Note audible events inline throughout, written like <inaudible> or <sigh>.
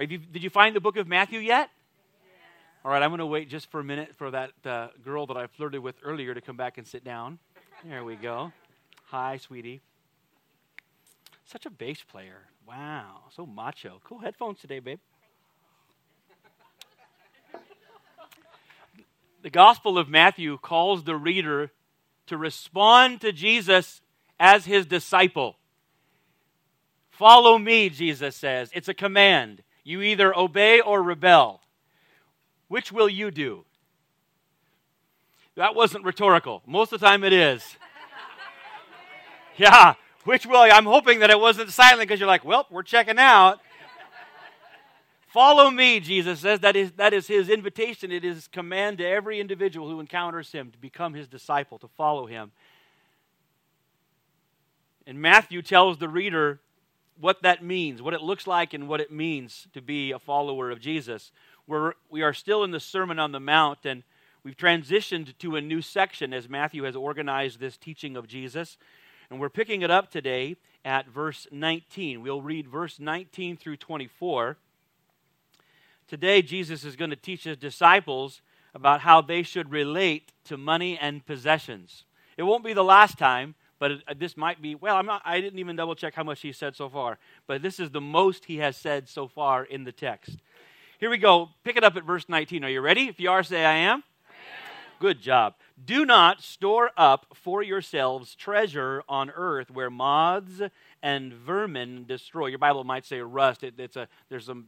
You, did you find the book of Matthew yet? All right, I'm going to wait just for a minute for that uh, girl that I flirted with earlier to come back and sit down. There we go. Hi, sweetie. Such a bass player. Wow, so macho. Cool headphones today, babe. the Gospel of Matthew calls the reader to respond to Jesus as his disciple. Follow me, Jesus says. It's a command. You either obey or rebel. Which will you do? That wasn't rhetorical. Most of the time it is. <laughs> yeah, which will? I'm hoping that it wasn't silent because you're like, well, we're checking out. Follow me, Jesus says. That is, that is his invitation. It is his command to every individual who encounters him to become his disciple, to follow him. And Matthew tells the reader what that means, what it looks like, and what it means to be a follower of Jesus. We're, we are still in the Sermon on the Mount, and we've transitioned to a new section as Matthew has organized this teaching of Jesus. And we're picking it up today at verse 19. We'll read verse 19 through 24. Today, Jesus is going to teach his disciples about how they should relate to money and possessions. It won't be the last time, but it, uh, this might be, well, I'm not, I didn't even double check how much he said so far, but this is the most he has said so far in the text. Here we go. Pick it up at verse 19. Are you ready? If you are, say, I am. Good job. Do not store up for yourselves treasure on earth where moths and vermin destroy. Your Bible might say rust. It, it's a, there's some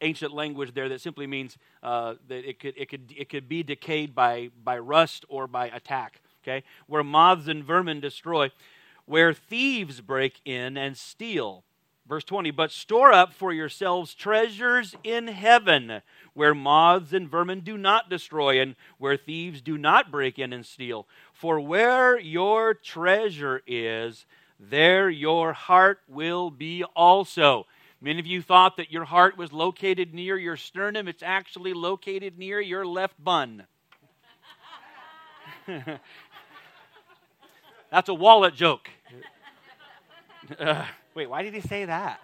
ancient language there that simply means uh, that it could, it, could, it could be decayed by, by rust or by attack. Okay? Where moths and vermin destroy, where thieves break in and steal. Verse 20, but store up for yourselves treasures in heaven, where moths and vermin do not destroy, and where thieves do not break in and steal. For where your treasure is, there your heart will be also. Many of you thought that your heart was located near your sternum. It's actually located near your left bun. <laughs> That's a wallet joke. <laughs> Uh, wait, why did he say that?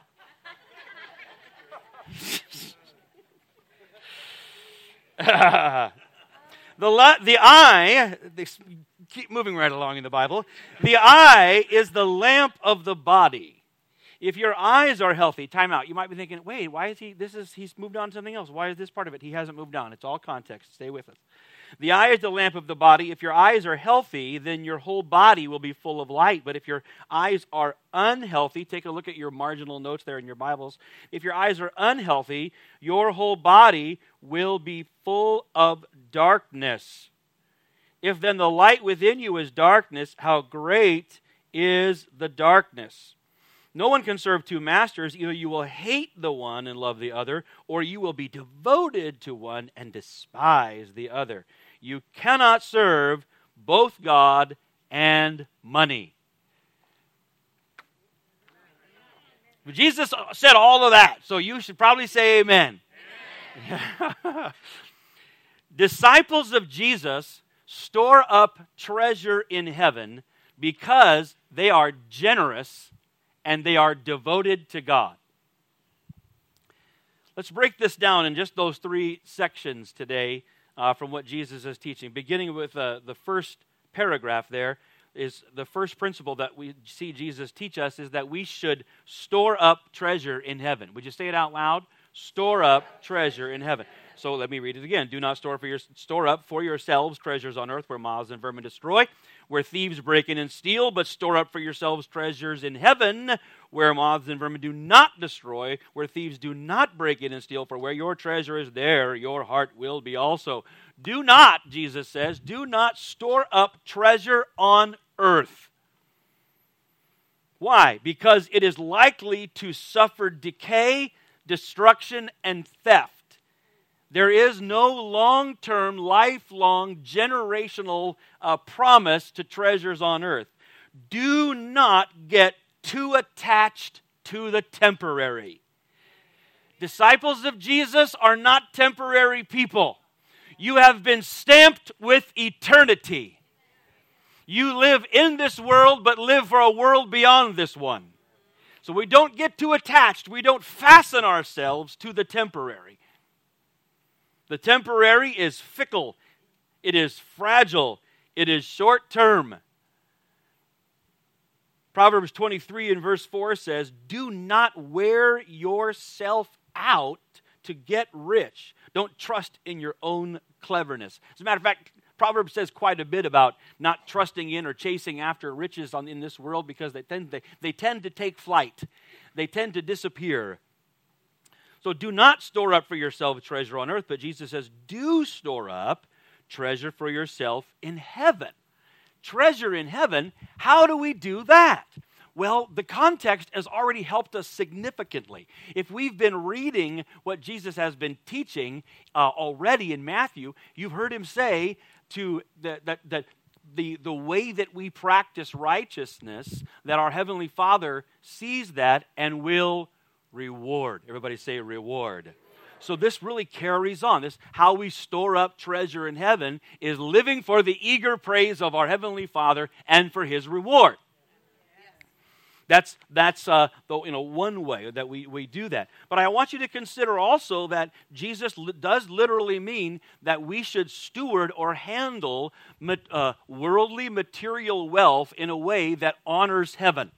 <laughs> the, the eye, keep moving right along in the Bible. The eye is the lamp of the body. If your eyes are healthy, time out. You might be thinking, wait, why is he, this is, he's moved on to something else. Why is this part of it? He hasn't moved on. It's all context. Stay with us. The eye is the lamp of the body. If your eyes are healthy, then your whole body will be full of light. But if your eyes are unhealthy, take a look at your marginal notes there in your Bibles. If your eyes are unhealthy, your whole body will be full of darkness. If then the light within you is darkness, how great is the darkness? No one can serve two masters. Either you will hate the one and love the other, or you will be devoted to one and despise the other. You cannot serve both God and money. Jesus said all of that, so you should probably say amen. amen. <laughs> Disciples of Jesus store up treasure in heaven because they are generous and they are devoted to God. Let's break this down in just those three sections today uh, from what Jesus is teaching. Beginning with uh, the first paragraph there is the first principle that we see Jesus teach us is that we should store up treasure in heaven. Would you say it out loud? Store up treasure in heaven. So let me read it again. Do not store for your store up for yourselves treasures on earth where moths and vermin destroy, where thieves break in and steal, but store up for yourselves treasures in heaven where moths and vermin do not destroy, where thieves do not break in and steal, for where your treasure is there your heart will be also. Do not, Jesus says, do not store up treasure on earth. Why? Because it is likely to suffer decay, destruction, and theft. There is no long term, lifelong, generational uh, promise to treasures on earth. Do not get too attached to the temporary. Disciples of Jesus are not temporary people. You have been stamped with eternity. You live in this world, but live for a world beyond this one. So we don't get too attached. We don't fasten ourselves to the temporary. The temporary is fickle, it is fragile, it is short term. Proverbs 23 and verse 4 says, Do not wear yourself out to get rich. Don't trust in your own cleverness. As a matter of fact, Proverbs says quite a bit about not trusting in or chasing after riches on, in this world because they tend, they, they tend to take flight, they tend to disappear. So do not store up for yourself treasure on earth, but Jesus says, do store up treasure for yourself in heaven. Treasure in heaven, how do we do that? Well, the context has already helped us significantly. If we've been reading what Jesus has been teaching uh, already in Matthew, you've heard him say to that, that the, the way that we practice righteousness, that our Heavenly Father sees that and will reward. Everybody say reward. So this really carries on. This how we store up treasure in heaven is living for the eager praise of our heavenly Father and for his reward. That's, that's uh, the, you know, one way that we, we do that. But I want you to consider also that Jesus li- does literally mean that we should steward or handle ma- uh, worldly material wealth in a way that honors heaven.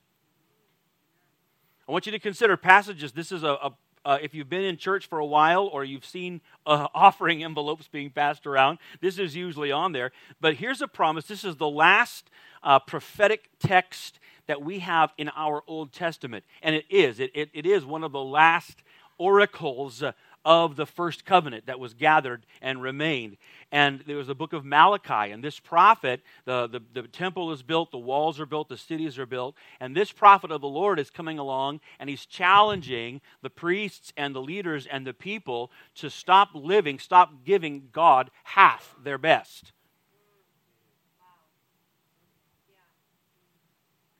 I want you to consider passages. This is a, a uh, if you've been in church for a while or you've seen uh, <laughs> offering envelopes being passed around, this is usually on there. But here's a promise. This is the last uh, prophetic text that we have in our Old Testament. And it is. It, it, it is one of the last oracles uh, of the first covenant that was gathered and remained. And there was the book of Malachi. And this prophet, the, the, the, temple is built, the walls are built, the cities are built. And this prophet of the Lord is coming along and he's challenging the priests and the leaders and the people to stop living, stop giving God half their best.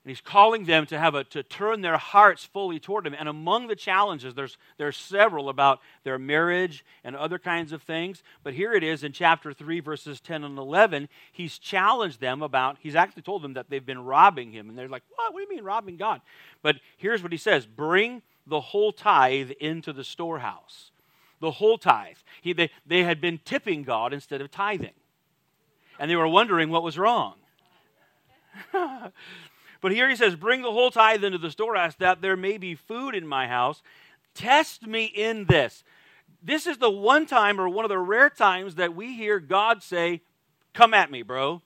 And he's calling them to have a to turn their hearts fully toward him. And among the challenges, there's there's several about their marriage and other kinds of things. But here it is in chapter 3, verses 10 and 11. He's challenged them about, he's actually told them that they've been robbing him. And they're like, What? What do you mean robbing God? But here's what he says bring the whole tithe into the storehouse. The whole tithe. He, they, they had been tipping God instead of tithing. And they were wondering what was wrong. <laughs> But here he says, Bring the whole tithe into the storehouse, that there may be food in my house. Test me in this. This is the one time or one of the rare times that we hear God say, Come at me, bro.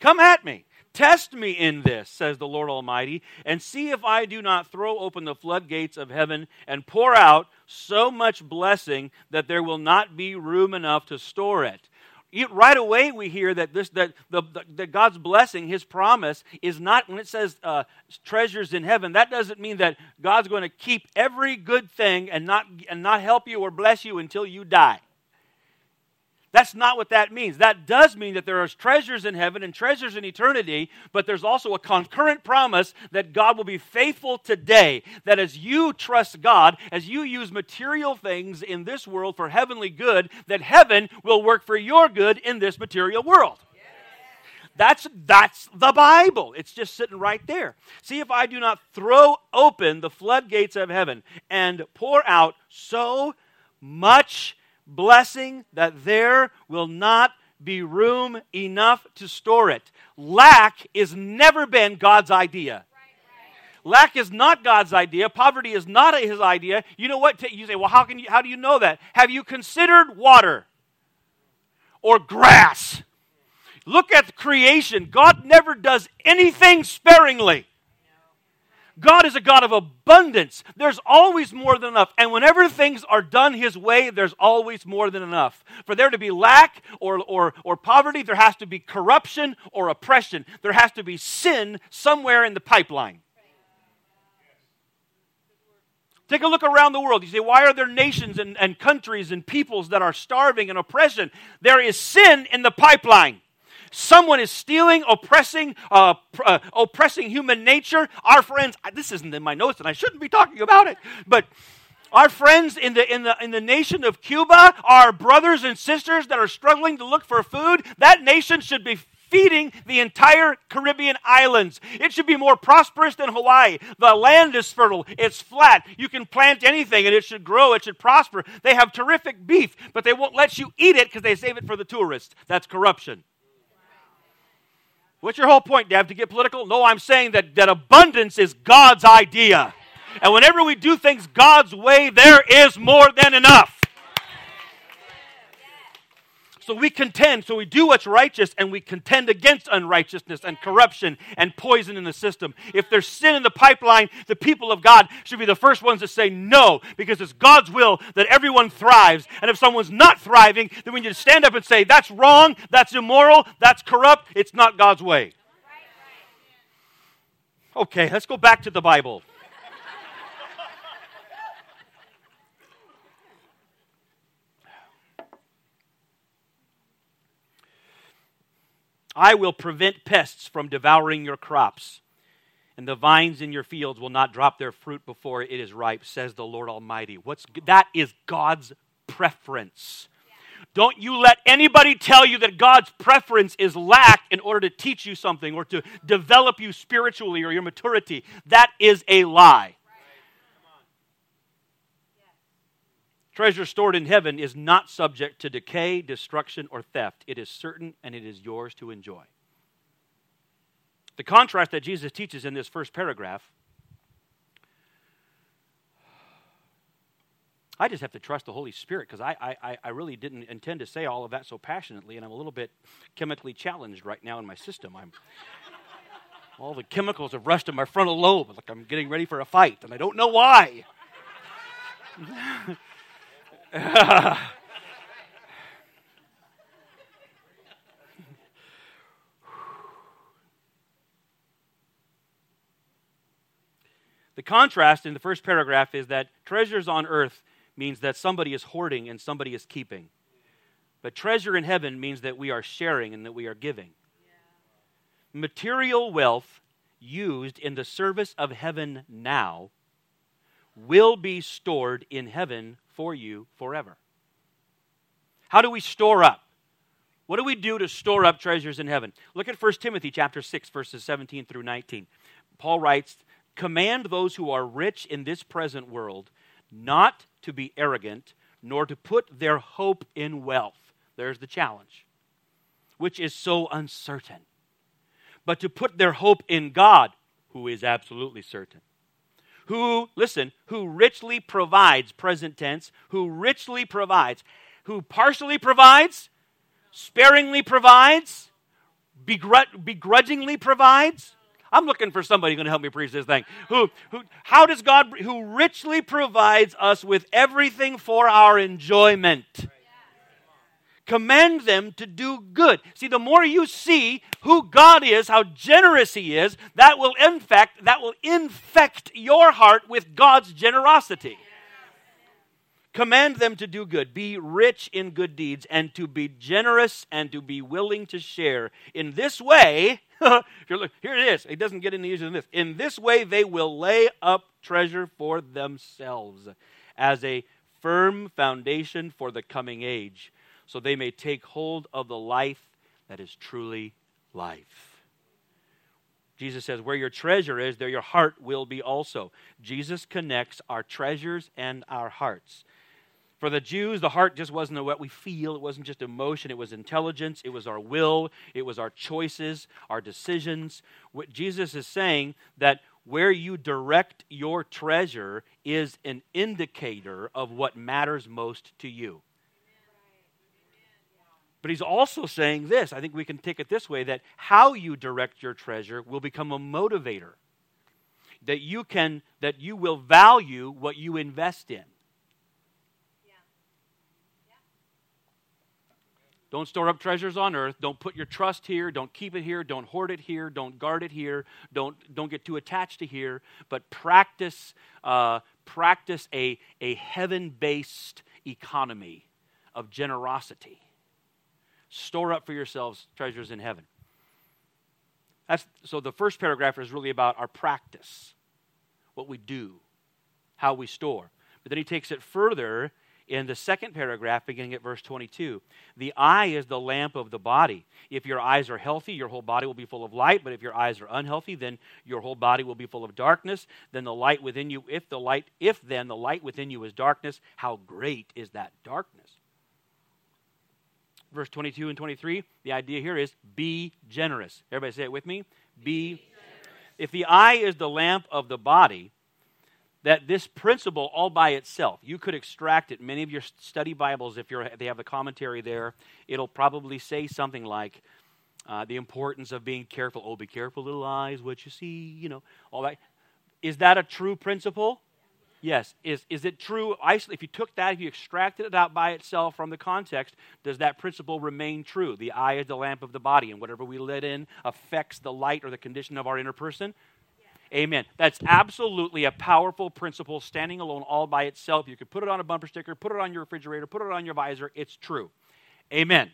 Come at me. Test me in this, says the Lord Almighty, and see if I do not throw open the floodgates of heaven and pour out so much blessing that there will not be room enough to store it right away we hear that this that the, the, that God's blessing, His promise, is not when it says uh, treasures in heaven. That doesn't mean that God's going to keep every good thing and not and not help you or bless you until you die. That's not what that means. That does mean that there are treasures in heaven and treasures in eternity, but there's also a concurrent promise that God will be faithful today. That as you trust God, as you use material things in this world for heavenly good, that heaven will work for your good in this material world. That's, that's the Bible. It's just sitting right there. See if I do not throw open the floodgates of heaven and pour out so much blessing that there will not be room enough to store it. Lack is never been God's idea. Lack is not God's idea. Poverty is not his idea. You know what? You say, well, how, can you, how do you know that? Have you considered water or grass? Look at creation. God never does anything sparingly. God is a God of abundance. There's always more than enough. And whenever things are done His way, there's always more than enough. For there to be lack or, or, or poverty, there has to be corruption or oppression. There has to be sin somewhere in the pipeline. Take a look around the world. You say, why are there nations and, and countries and peoples that are starving and oppression? There is sin in the pipeline someone is stealing, oppressing, uh, uh, oppressing human nature, our friends, this isn't in my notes and I shouldn't be talking about it, but our friends in the, in, the, in the nation of Cuba, our brothers and sisters that are struggling to look for food, that nation should be feeding the entire Caribbean islands. It should be more prosperous than Hawaii. The land is fertile, it's flat. You can plant anything and it should grow, it should prosper. They have terrific beef, but they won't let you eat it because they save it for the tourists. That's corruption. What's your whole point, Dad? To get political? No, I'm saying that, that abundance is God's idea. And whenever we do things God's way, there is more than enough. So we contend, so we do what's righteous and we contend against unrighteousness and corruption and poison in the system. If there's sin in the pipeline, the people of God should be the first ones to say no because it's God's will that everyone thrives. And if someone's not thriving, then we need to stand up and say, that's wrong, that's immoral, that's corrupt, it's not God's way. Okay, let's go back to the Bible. I will prevent pests from devouring your crops, and the vines in your fields will not drop their fruit before it is ripe, says the Lord Almighty. What's that is God's preference. Don't you let anybody tell you that God's preference is lack in order to teach you something or to develop you spiritually or your maturity. That is a lie. Treasure stored in heaven is not subject to decay, destruction, or theft. It is certain and it is yours to enjoy. The contrast that Jesus teaches in this first paragraph, I just have to trust the Holy Spirit because I, I, I really didn't intend to say all of that so passionately, and I'm a little bit chemically challenged right now in my system. I'm <laughs> all the chemicals have rushed to my frontal lobe, like I'm getting ready for a fight, and I don't know why. <laughs> <laughs> the contrast in the first paragraph is that treasures on earth means that somebody is hoarding and somebody is keeping. But treasure in heaven means that we are sharing and that we are giving. Yeah. Material wealth used in the service of heaven now will be stored in heaven for you forever. How do we store up? What do we do to store up treasures in heaven? Look at 1 Timothy chapter 6 verses 17 through 19. Paul writes, "Command those who are rich in this present world not to be arrogant, nor to put their hope in wealth." There's the challenge. Which is so uncertain. But to put their hope in God, who is absolutely certain who, listen, who richly provides, present tense, who richly provides, who partially provides, sparingly provides, begrudgingly provides. I'm looking for somebody going to help me preach this thing. Who, who, how does God, who richly provides us with everything for our enjoyment? Command them to do good. See, the more you see who God is, how generous He is, that will infect, that will infect your heart with God's generosity. Command them to do good, be rich in good deeds, and to be generous and to be willing to share. In this way, <laughs> here it is. It doesn't get any easier than this. In this way, they will lay up treasure for themselves as a firm foundation for the coming age so they may take hold of the life that is truly life. Jesus says, Where your treasure is, there your heart will be also. Jesus connects our treasures and our hearts. For the Jews, the heart just wasn't what we feel. It wasn't just emotion. It was intelligence. It was our will. It was our choices, our decisions. What Jesus is saying that where you direct your treasure is an indicator of what matters most to you. But he's also saying this I think we can take it this way that how you direct your treasure will become a motivator. That you can, that you will value what you invest in. Don't store up treasures on earth. Don't put your trust here. Don't keep it here. Don't hoard it here. Don't guard it here. Don't, don't get too attached to here. But practice, uh, practice a, a heaven based economy of generosity. Store up for yourselves treasures in heaven. That's, so the first paragraph is really about our practice, what we do, how we store. But then he takes it further in the second paragraph, beginning at verse 22. The eye is the lamp of the body. If your eyes are healthy, your whole body will be full of light. But if your eyes are unhealthy, then your whole body will be full of darkness. Then the light within you, if the light, if then the light within you is darkness, how great is that darkness? Verse 22 and 23, the idea here is be generous. Everybody say it with me. Be, be if the eye is the lamp of the body, that this principle all by itself, you could extract it. Many of your study Bibles, if you're, they have the commentary there, it'll probably say something like uh, the importance of being careful. Oh, be careful, little eyes, what you see, you know, all that. Is that a true principle? Yes. Is, is it true? If you took that, if you extracted it out by itself from the context, does that principle remain true? The eye is the lamp of the body, and whatever we let in affects the light or the condition of our inner person? Amen. That's absolutely a powerful principle standing alone all by itself. You could put it on a bumper sticker, put it on your refrigerator, put it on your visor. It's true. Amen.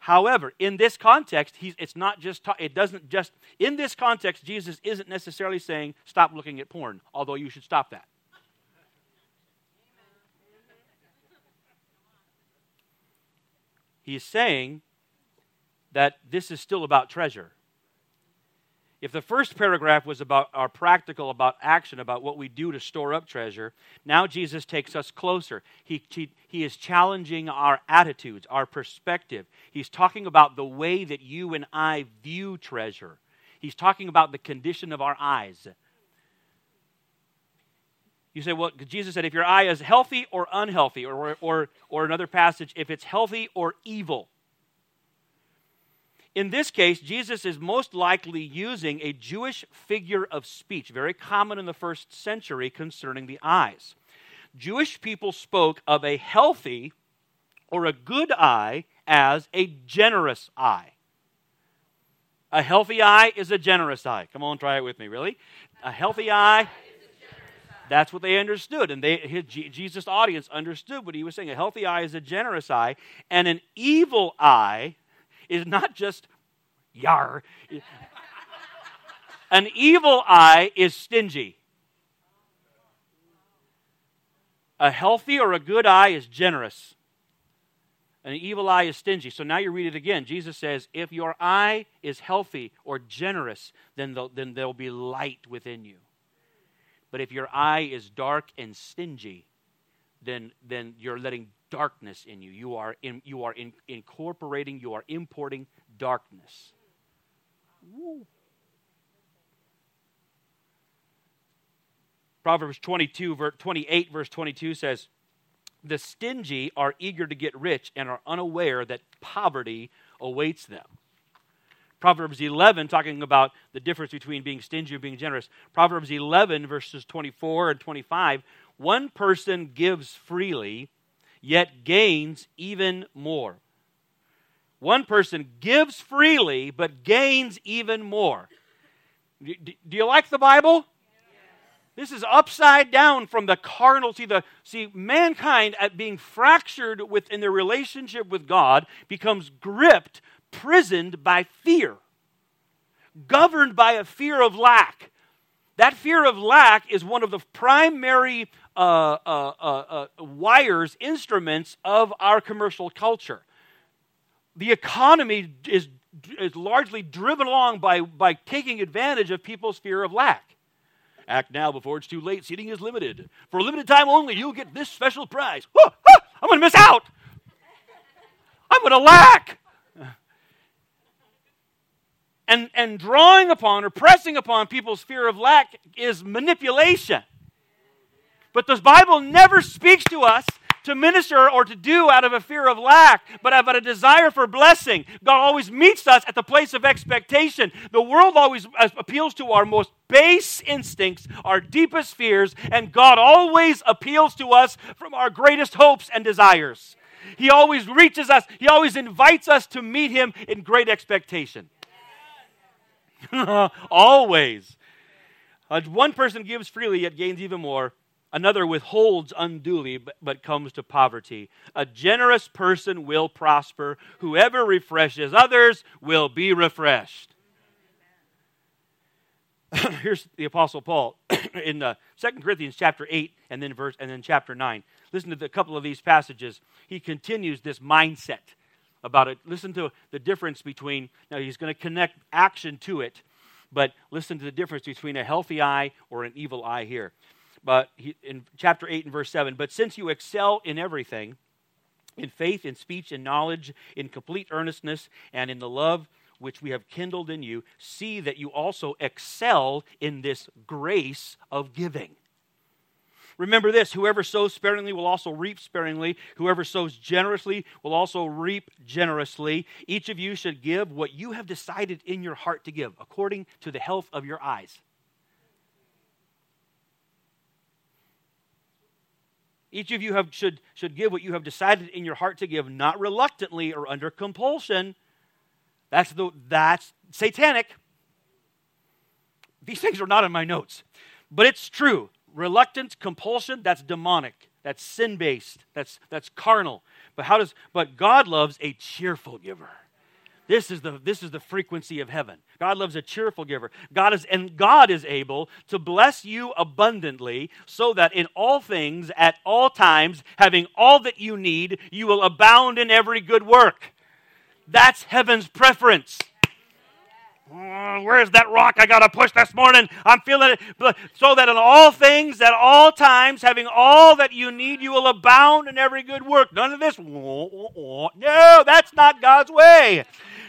However, in this context, he's, it's not just, ta- it doesn't just, in this context, Jesus isn't necessarily saying stop looking at porn, although you should stop that. He's saying that this is still about treasure. If the first paragraph was about our practical, about action, about what we do to store up treasure, now Jesus takes us closer. He, he, he is challenging our attitudes, our perspective. He's talking about the way that you and I view treasure. He's talking about the condition of our eyes. You say, well, Jesus said, if your eye is healthy or unhealthy, or, or, or another passage, if it's healthy or evil. In this case, Jesus is most likely using a Jewish figure of speech, very common in the first century concerning the eyes. Jewish people spoke of a healthy or a good eye as a generous eye. A healthy eye is a generous eye. Come on, try it with me, really. A healthy eye. That's what they understood, and they, his, Jesus' audience understood what he was saying. A healthy eye is a generous eye, and an evil eye is not just yar. An evil eye is stingy. A healthy or a good eye is generous. An evil eye is stingy. So now you read it again. Jesus says, if your eye is healthy or generous, then, then there'll be light within you. But if your eye is dark and stingy, then, then you're letting darkness in you. You are, in, you are in, incorporating, you are importing darkness. Woo. Proverbs 22, 28, verse 22 says, The stingy are eager to get rich and are unaware that poverty awaits them. Proverbs 11, talking about the difference between being stingy and being generous. Proverbs 11, verses 24 and 25. One person gives freely, yet gains even more. One person gives freely, but gains even more. Do you like the Bible? This is upside down from the carnal. See, the, see, mankind at being fractured within their relationship with God becomes gripped, prisoned by fear, governed by a fear of lack. That fear of lack is one of the primary uh, uh, uh, uh, wires, instruments of our commercial culture. The economy is, is largely driven along by, by taking advantage of people's fear of lack. Act now before it's too late. Seating is limited. For a limited time only, you'll get this special prize. I'm going to miss out. I'm going to lack. And, and drawing upon or pressing upon people's fear of lack is manipulation. But the Bible never speaks to us to minister or to do out of a fear of lack, but out of a desire for blessing. God always meets us at the place of expectation. The world always appeals to our most base instincts, our deepest fears, and God always appeals to us from our greatest hopes and desires. He always reaches us, He always invites us to meet Him in great expectation. <laughs> always. Uh, one person gives freely, yet gains even more. Another withholds unduly, but, comes to poverty. A generous person will prosper. Whoever refreshes others will be refreshed. <coughs> here's the Apostle Paul <coughs> in uh, 2 Corinthians chapter 8 and then verse and then chapter 9. Listen to a couple of these passages. He continues this mindset about it. Listen to the difference between, now he's going to connect action to it, but listen to the difference between a healthy eye or an evil eye here. But he, in chapter 8 and verse 7, but since you excel in everything, in faith, in speech, in knowledge, in complete earnestness, and in the love which we have kindled in you, see that you also excel in this grace of giving. Remember this whoever sows sparingly will also reap sparingly. Whoever sows generously will also reap generously. Each of you should give what you have decided in your heart to give, according to the health of your eyes. Each of you have, should, should give what you have decided in your heart to give, not reluctantly or under compulsion. That's, the, that's satanic. These things are not in my notes, but it's true. Reluctance, compulsion, that's demonic. That's sin based. That's, that's carnal. But how does, but God loves a cheerful giver. This is the this is the frequency of heaven. God loves a cheerful giver. God is and God is able to bless you abundantly so that in all things at all times having all that you need you will abound in every good work. That's heaven's preference. Oh, where's that rock I got to push this morning? I'm feeling it. So that in all things, at all times, having all that you need, you will abound in every good work. None of this. No, that's not God's way.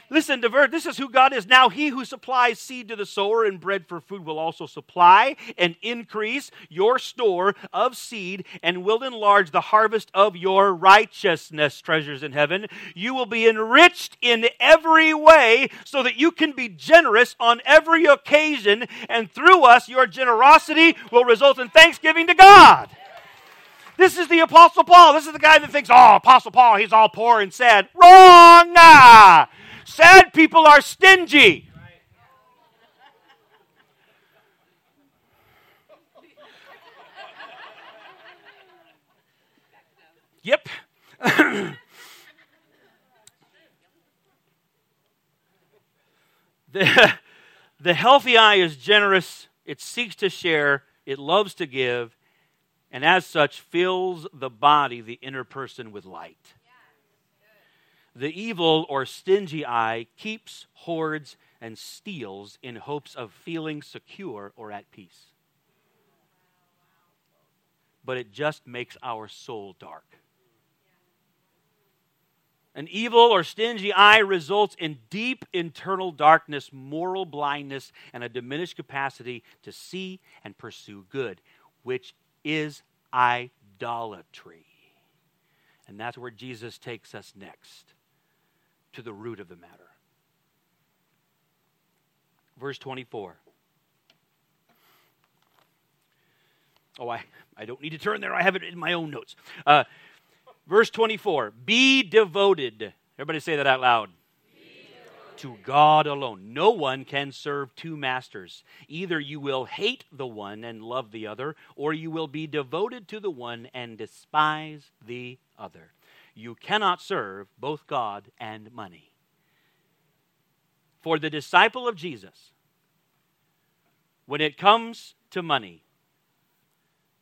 Listen to verse. This is who God is. Now, he who supplies seed to the sower and bread for food will also supply and increase your store of seed and will enlarge the harvest of your righteousness, treasures in heaven. You will be enriched in every way so that you can be generous on every occasion, and through us, your generosity will result in thanksgiving to God. This is the Apostle Paul. This is the guy that thinks, oh, Apostle Paul, he's all poor and sad. Wrong! Sad people are stingy. Yep. the, the healthy eye is generous, it seeks to share, it loves to give, and as such fills the body, the inner person, with light. The evil or stingy eye keeps, hoards, and steals in hopes of feeling secure or at peace. But it just makes our soul dark. An evil or stingy eye results in deep internal darkness, moral blindness, and a diminished capacity to see and pursue good, which is idolatry. And that's where Jesus takes us next to the root of the matter. Verse 24. Oh, I, I don't need to turn there. I have it in my own notes. Uh, verse 24 Be devoted. Everybody say that out loud. To God alone. No one can serve two masters. Either you will hate the one and love the other, or you will be devoted to the one and despise the other. You cannot serve both God and money. For the disciple of Jesus, when it comes to money,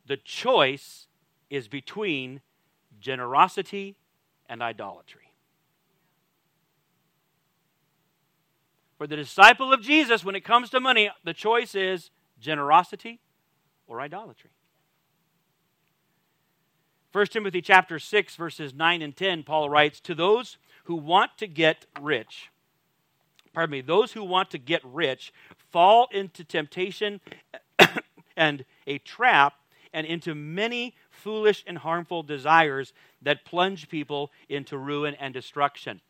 the choice is between generosity and idolatry. For the disciple of Jesus, when it comes to money, the choice is generosity or idolatry. 1 Timothy chapter 6 verses 9 and 10 Paul writes to those who want to get rich pardon me those who want to get rich fall into temptation <coughs> and a trap and into many foolish and harmful desires that plunge people into ruin and destruction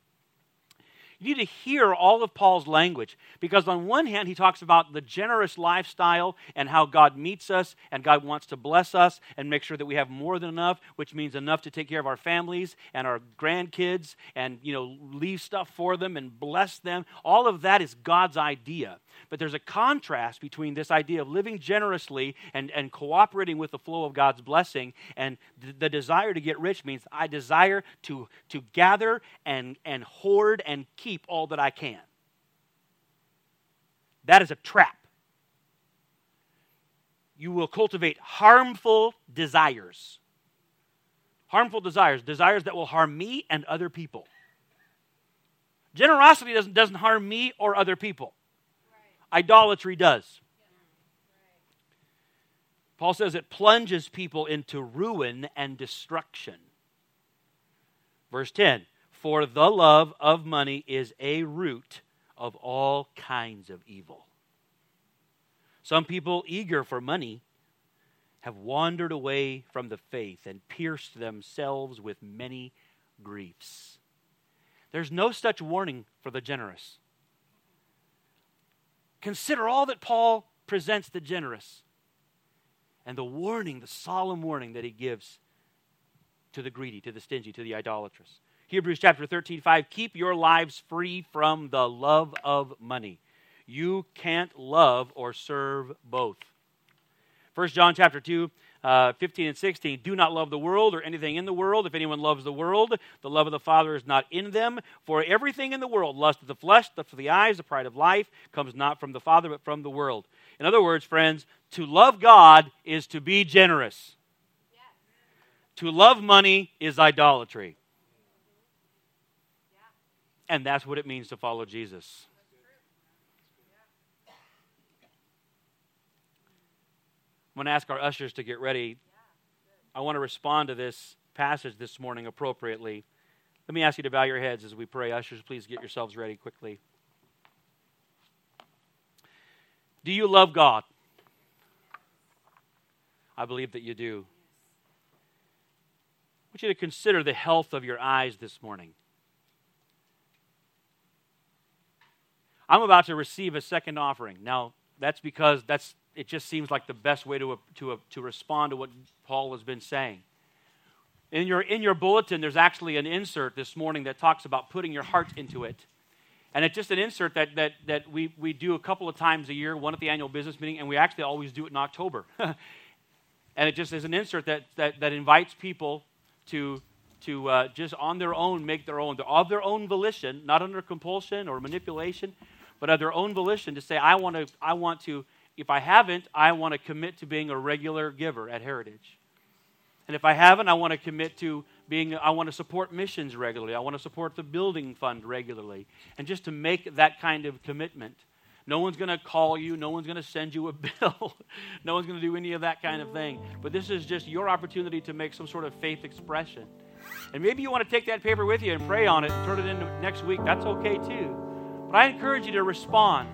you need to hear all of Paul's language because, on one hand, he talks about the generous lifestyle and how God meets us and God wants to bless us and make sure that we have more than enough, which means enough to take care of our families and our grandkids and, you know, leave stuff for them and bless them. All of that is God's idea. But there's a contrast between this idea of living generously and, and cooperating with the flow of God's blessing and th- the desire to get rich means I desire to, to gather and, and hoard and keep all that I can. That is a trap. you will cultivate harmful desires. Harmful desires, desires that will harm me and other people. Generosity doesn't, doesn't harm me or other people, right. idolatry does. Paul says it plunges people into ruin and destruction. Verse 10 For the love of money is a root of all kinds of evil. Some people, eager for money, have wandered away from the faith and pierced themselves with many griefs. There's no such warning for the generous. Consider all that Paul presents the generous and the warning, the solemn warning that he gives to the greedy, to the stingy, to the idolatrous. Hebrews chapter 13, 5 Keep your lives free from the love of money. You can't love or serve both. 1 John chapter 2, uh, 15 and 16. Do not love the world or anything in the world. If anyone loves the world, the love of the Father is not in them. For everything in the world, lust of the flesh, lust of the eyes, the pride of life, comes not from the Father, but from the world. In other words, friends, to love God is to be generous. Yes. To love money is idolatry. And that's what it means to follow Jesus. I'm going to ask our ushers to get ready. I want to respond to this passage this morning appropriately. Let me ask you to bow your heads as we pray. Ushers, please get yourselves ready quickly. Do you love God? I believe that you do. I want you to consider the health of your eyes this morning. I'm about to receive a second offering. Now, that's because that's it just seems like the best way to, to, to respond to what Paul has been saying. In your, in your bulletin, there's actually an insert this morning that talks about putting your heart into it. And it's just an insert that, that, that we, we do a couple of times a year, one at the annual business meeting, and we actually always do it in October. <laughs> and it just is an insert that, that, that invites people to, to uh, just on their own make their own, of their own volition, not under compulsion or manipulation, but of their own volition to say, I want to, I want to if I haven't, I want to commit to being a regular giver at Heritage. And if I haven't, I want to commit to being, I want to support missions regularly. I want to support the building fund regularly. And just to make that kind of commitment. No one's going to call you. No one's going to send you a <laughs> bill. no one's going to do any of that kind of thing. But this is just your opportunity to make some sort of faith expression. And maybe you want to take that paper with you and pray on it and turn it in next week. That's okay too. But I encourage you to respond.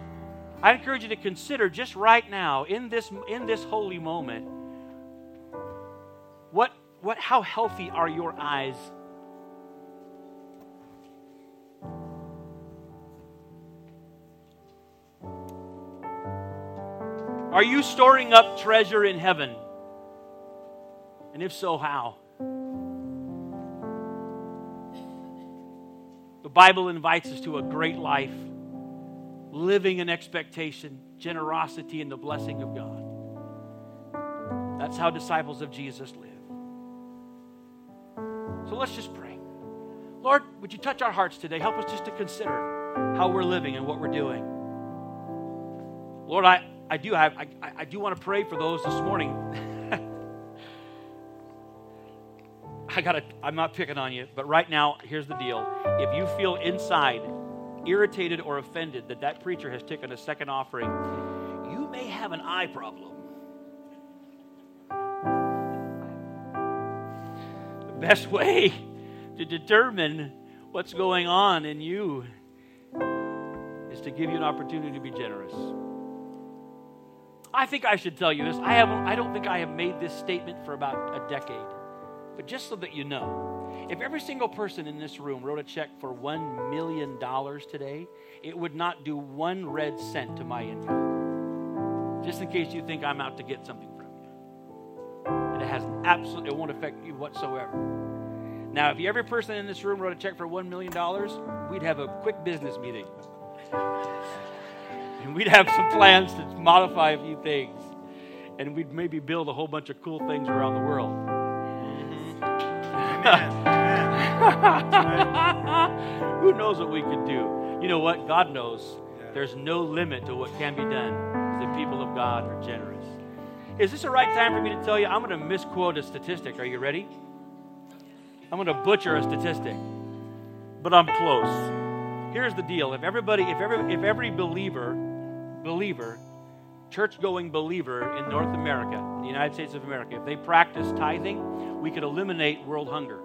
I encourage you to consider just right now, in this, in this holy moment, what, what, how healthy are your eyes? Are you storing up treasure in heaven? And if so, how? The Bible invites us to a great life living in expectation, generosity, and the blessing of God. That's how disciples of Jesus live. So let's just pray. Lord, would you touch our hearts today? Help us just to consider how we're living and what we're doing. Lord, I, I do have I, I do want to pray for those this morning. <laughs> I gotta I'm not picking on you, but right now, here's the deal. If you feel inside irritated or offended that that preacher has taken a second offering, you may have an eye problem. The best way to determine what's going on in you is to give you an opportunity to be generous. I think I should tell you this. I, have, I don't think I have made this statement for about a decade. But just so that you know, if every single person in this room wrote a check for $1 million today, it would not do one red cent to my income. Just in case you think I'm out to get something from you. And it has absolutely, it won't affect you whatsoever. Now, if every person in this room wrote a check for $1 million, we'd have a quick business meeting. <laughs> and we'd have some plans to modify a few things. And we'd maybe build a whole bunch of cool things around the world. <laughs> Who knows what we could do? You know what? God knows. There's no limit to what can be done if the people of God are generous. Is this the right time for me to tell you? I'm going to misquote a statistic. Are you ready? I'm going to butcher a statistic, but I'm close. Here's the deal: if everybody, if every, if every believer, believer, church-going believer in North America, in the United States of America, if they practice tithing, we could eliminate world hunger.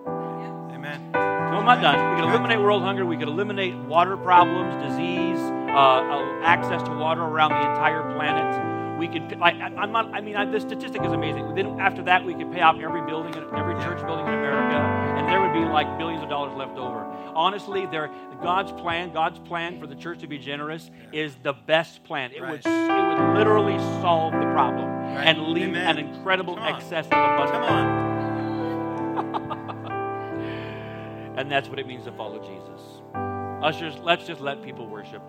Amen. No, I'm not done. We could eliminate world hunger. We could eliminate water problems, disease, uh, uh, access to water around the entire planet. We could, like, I- I'm not, I mean, I, this statistic is amazing. Then after that, we could pay off every building, every church building in America, and there would be like billions of dollars left over. Honestly, there, God's plan, God's plan for the church to be generous is the best plan. It would, it would literally solve the problem Right. and leave Amen. an incredible excess of abundance. Come on. <laughs> And that's what it means to follow Jesus. Ushers, let's just let people worship.